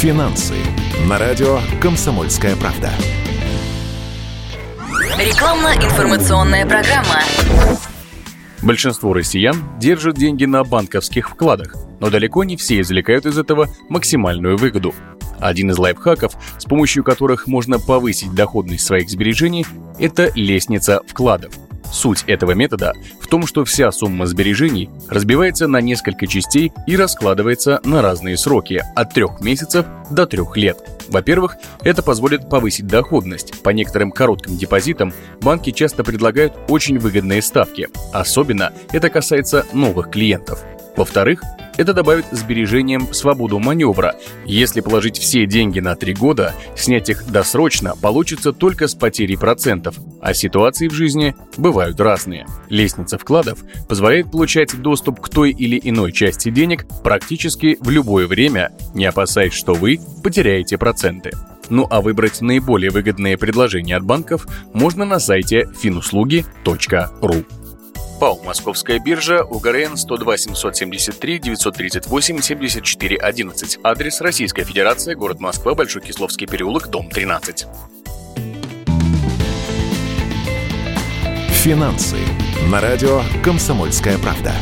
Финансы на радио «Комсомольская правда». Рекламно-информационная программа. Большинство россиян держат деньги на банковских вкладах, но далеко не все извлекают из этого максимальную выгоду. Один из лайфхаков, с помощью которых можно повысить доходность своих сбережений, это лестница вкладов – Суть этого метода в том, что вся сумма сбережений разбивается на несколько частей и раскладывается на разные сроки от трех месяцев до трех лет. Во-первых, это позволит повысить доходность. По некоторым коротким депозитам банки часто предлагают очень выгодные ставки. Особенно это касается новых клиентов. Во-вторых, это добавит сбережениям свободу маневра. Если положить все деньги на три года, снять их досрочно получится только с потерей процентов, а ситуации в жизни бывают разные. Лестница вкладов позволяет получать доступ к той или иной части денег практически в любое время, не опасаясь, что вы потеряете проценты. Ну а выбрать наиболее выгодные предложения от банков можно на сайте finuслуги.ру. ПАО «Московская биржа», УГРН 102 773 938 74 11. Адрес Российская Федерация, город Москва, Большой Кисловский переулок, дом 13. Финансы на радио «Комсомольская правда».